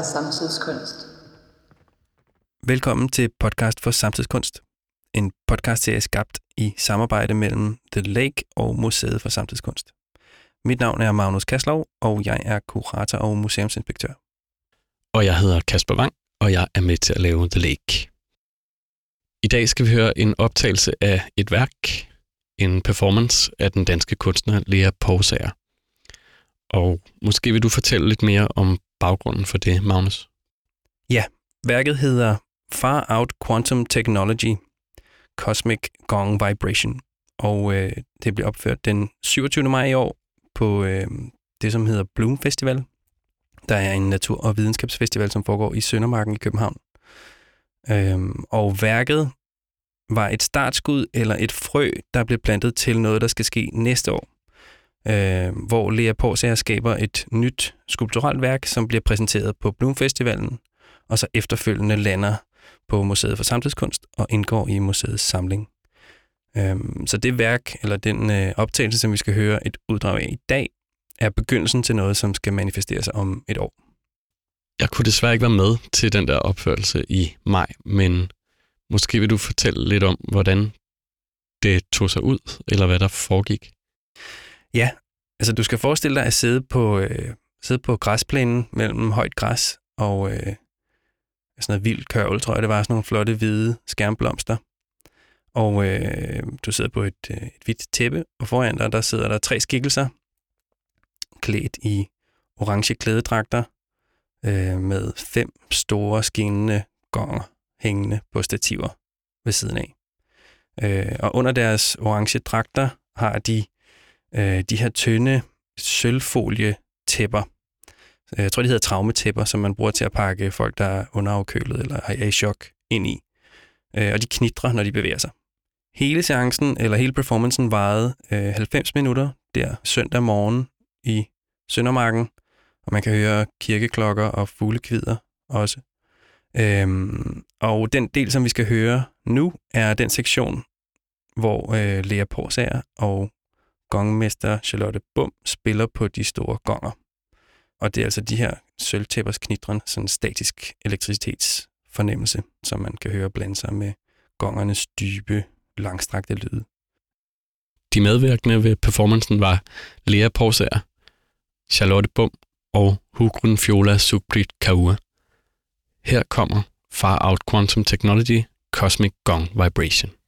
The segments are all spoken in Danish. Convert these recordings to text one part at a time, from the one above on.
for samtidskunst. Velkommen til podcast for samtidskunst. En podcast serie skabt i samarbejde mellem The Lake og Museet for Samtidskunst. Mit navn er Magnus Kaslov, og jeg er kurator og museumsinspektør. Og jeg hedder Kasper Wang, og jeg er med til at lave The Lake. I dag skal vi høre en optagelse af et værk, en performance af den danske kunstner Lea Pousager. Og måske vil du fortælle lidt mere om baggrunden for det, Magnus? Ja, værket hedder Far Out Quantum Technology Cosmic Gong Vibration, og øh, det blev opført den 27. maj i år på øh, det, som hedder Bloom Festival. Der er en natur- og videnskabsfestival, som foregår i Søndermarken i København. Øhm, og værket var et startskud eller et frø, der blev plantet til noget, der skal ske næste år. Øh, hvor Lea Porsager skaber et nyt skulpturelt værk, som bliver præsenteret på Bloom Festivalen, og så efterfølgende lander på Museet for Samtidskunst og indgår i museets samling. Øhm, så det værk, eller den øh, optagelse, som vi skal høre et uddrag af i dag, er begyndelsen til noget, som skal manifestere sig om et år. Jeg kunne desværre ikke være med til den der opførelse i maj, men måske vil du fortælle lidt om, hvordan det tog sig ud, eller hvad der foregik? Ja, altså du skal forestille dig at sidde på, øh, sidde på græsplænen mellem højt græs og øh, sådan noget vildt kørvel, tror jeg det var, sådan nogle flotte hvide skærmblomster. Og øh, du sidder på et, øh, et hvidt tæppe, og foran dig, der sidder der tre skikkelser, klædt i orange klædedragter, øh, med fem store skinnende gonger hængende på stativer ved siden af. Øh, og under deres orange dragter har de øh, de her tynde sølvfolie tæpper. Øh, jeg tror, de hedder traumetæpper, som man bruger til at pakke folk, der er underafkølet eller er i chok ind i. Øh, og de knitrer, når de bevæger sig. Hele seancen, eller hele performancen, varede øh, 90 minutter der søndag morgen i Søndermarken, og man kan høre kirkeklokker og fuglekvider også. Øhm, og den del, som vi skal høre nu, er den sektion, hvor øh, Lea Porsager og gongmester Charlotte Bum spiller på de store gonger. Og det er altså de her sølvtæppers knitren, sådan en statisk elektricitetsfornemmelse, som man kan høre blande sig med gongernes dybe, langstrakte lyde. De medvirkende ved performancen var Lea Porsager, Charlotte Bum og Hugrun Fjola Subrit Kaua. Her kommer Far Out Quantum Technology Cosmic Gong Vibration.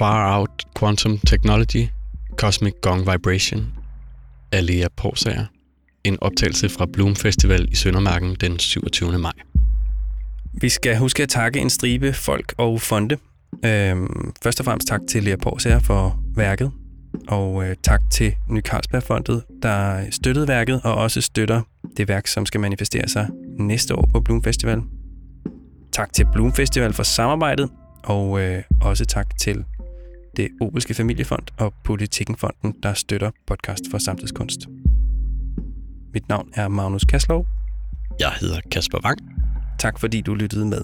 Far Out Quantum Technology, Cosmic Gong Vibration af Lea Porsager. En optagelse fra Bloom Festival i Søndermarken den 27. maj. Vi skal huske at takke en stribe folk og fonde. Øhm, først og fremmest tak til Lea Porsager for værket, og øh, tak til Ny Carlsbergfondet, der støttede værket og også støtter det værk, som skal manifestere sig næste år på Bloom Festival. Tak til Bloom Festival for samarbejdet, og øh, også tak til det Obelske Familiefond og Politikkenfonden, der støtter podcast for samtidskunst. Mit navn er Magnus Kaslov. Jeg hedder Kasper Wang. Tak fordi du lyttede med.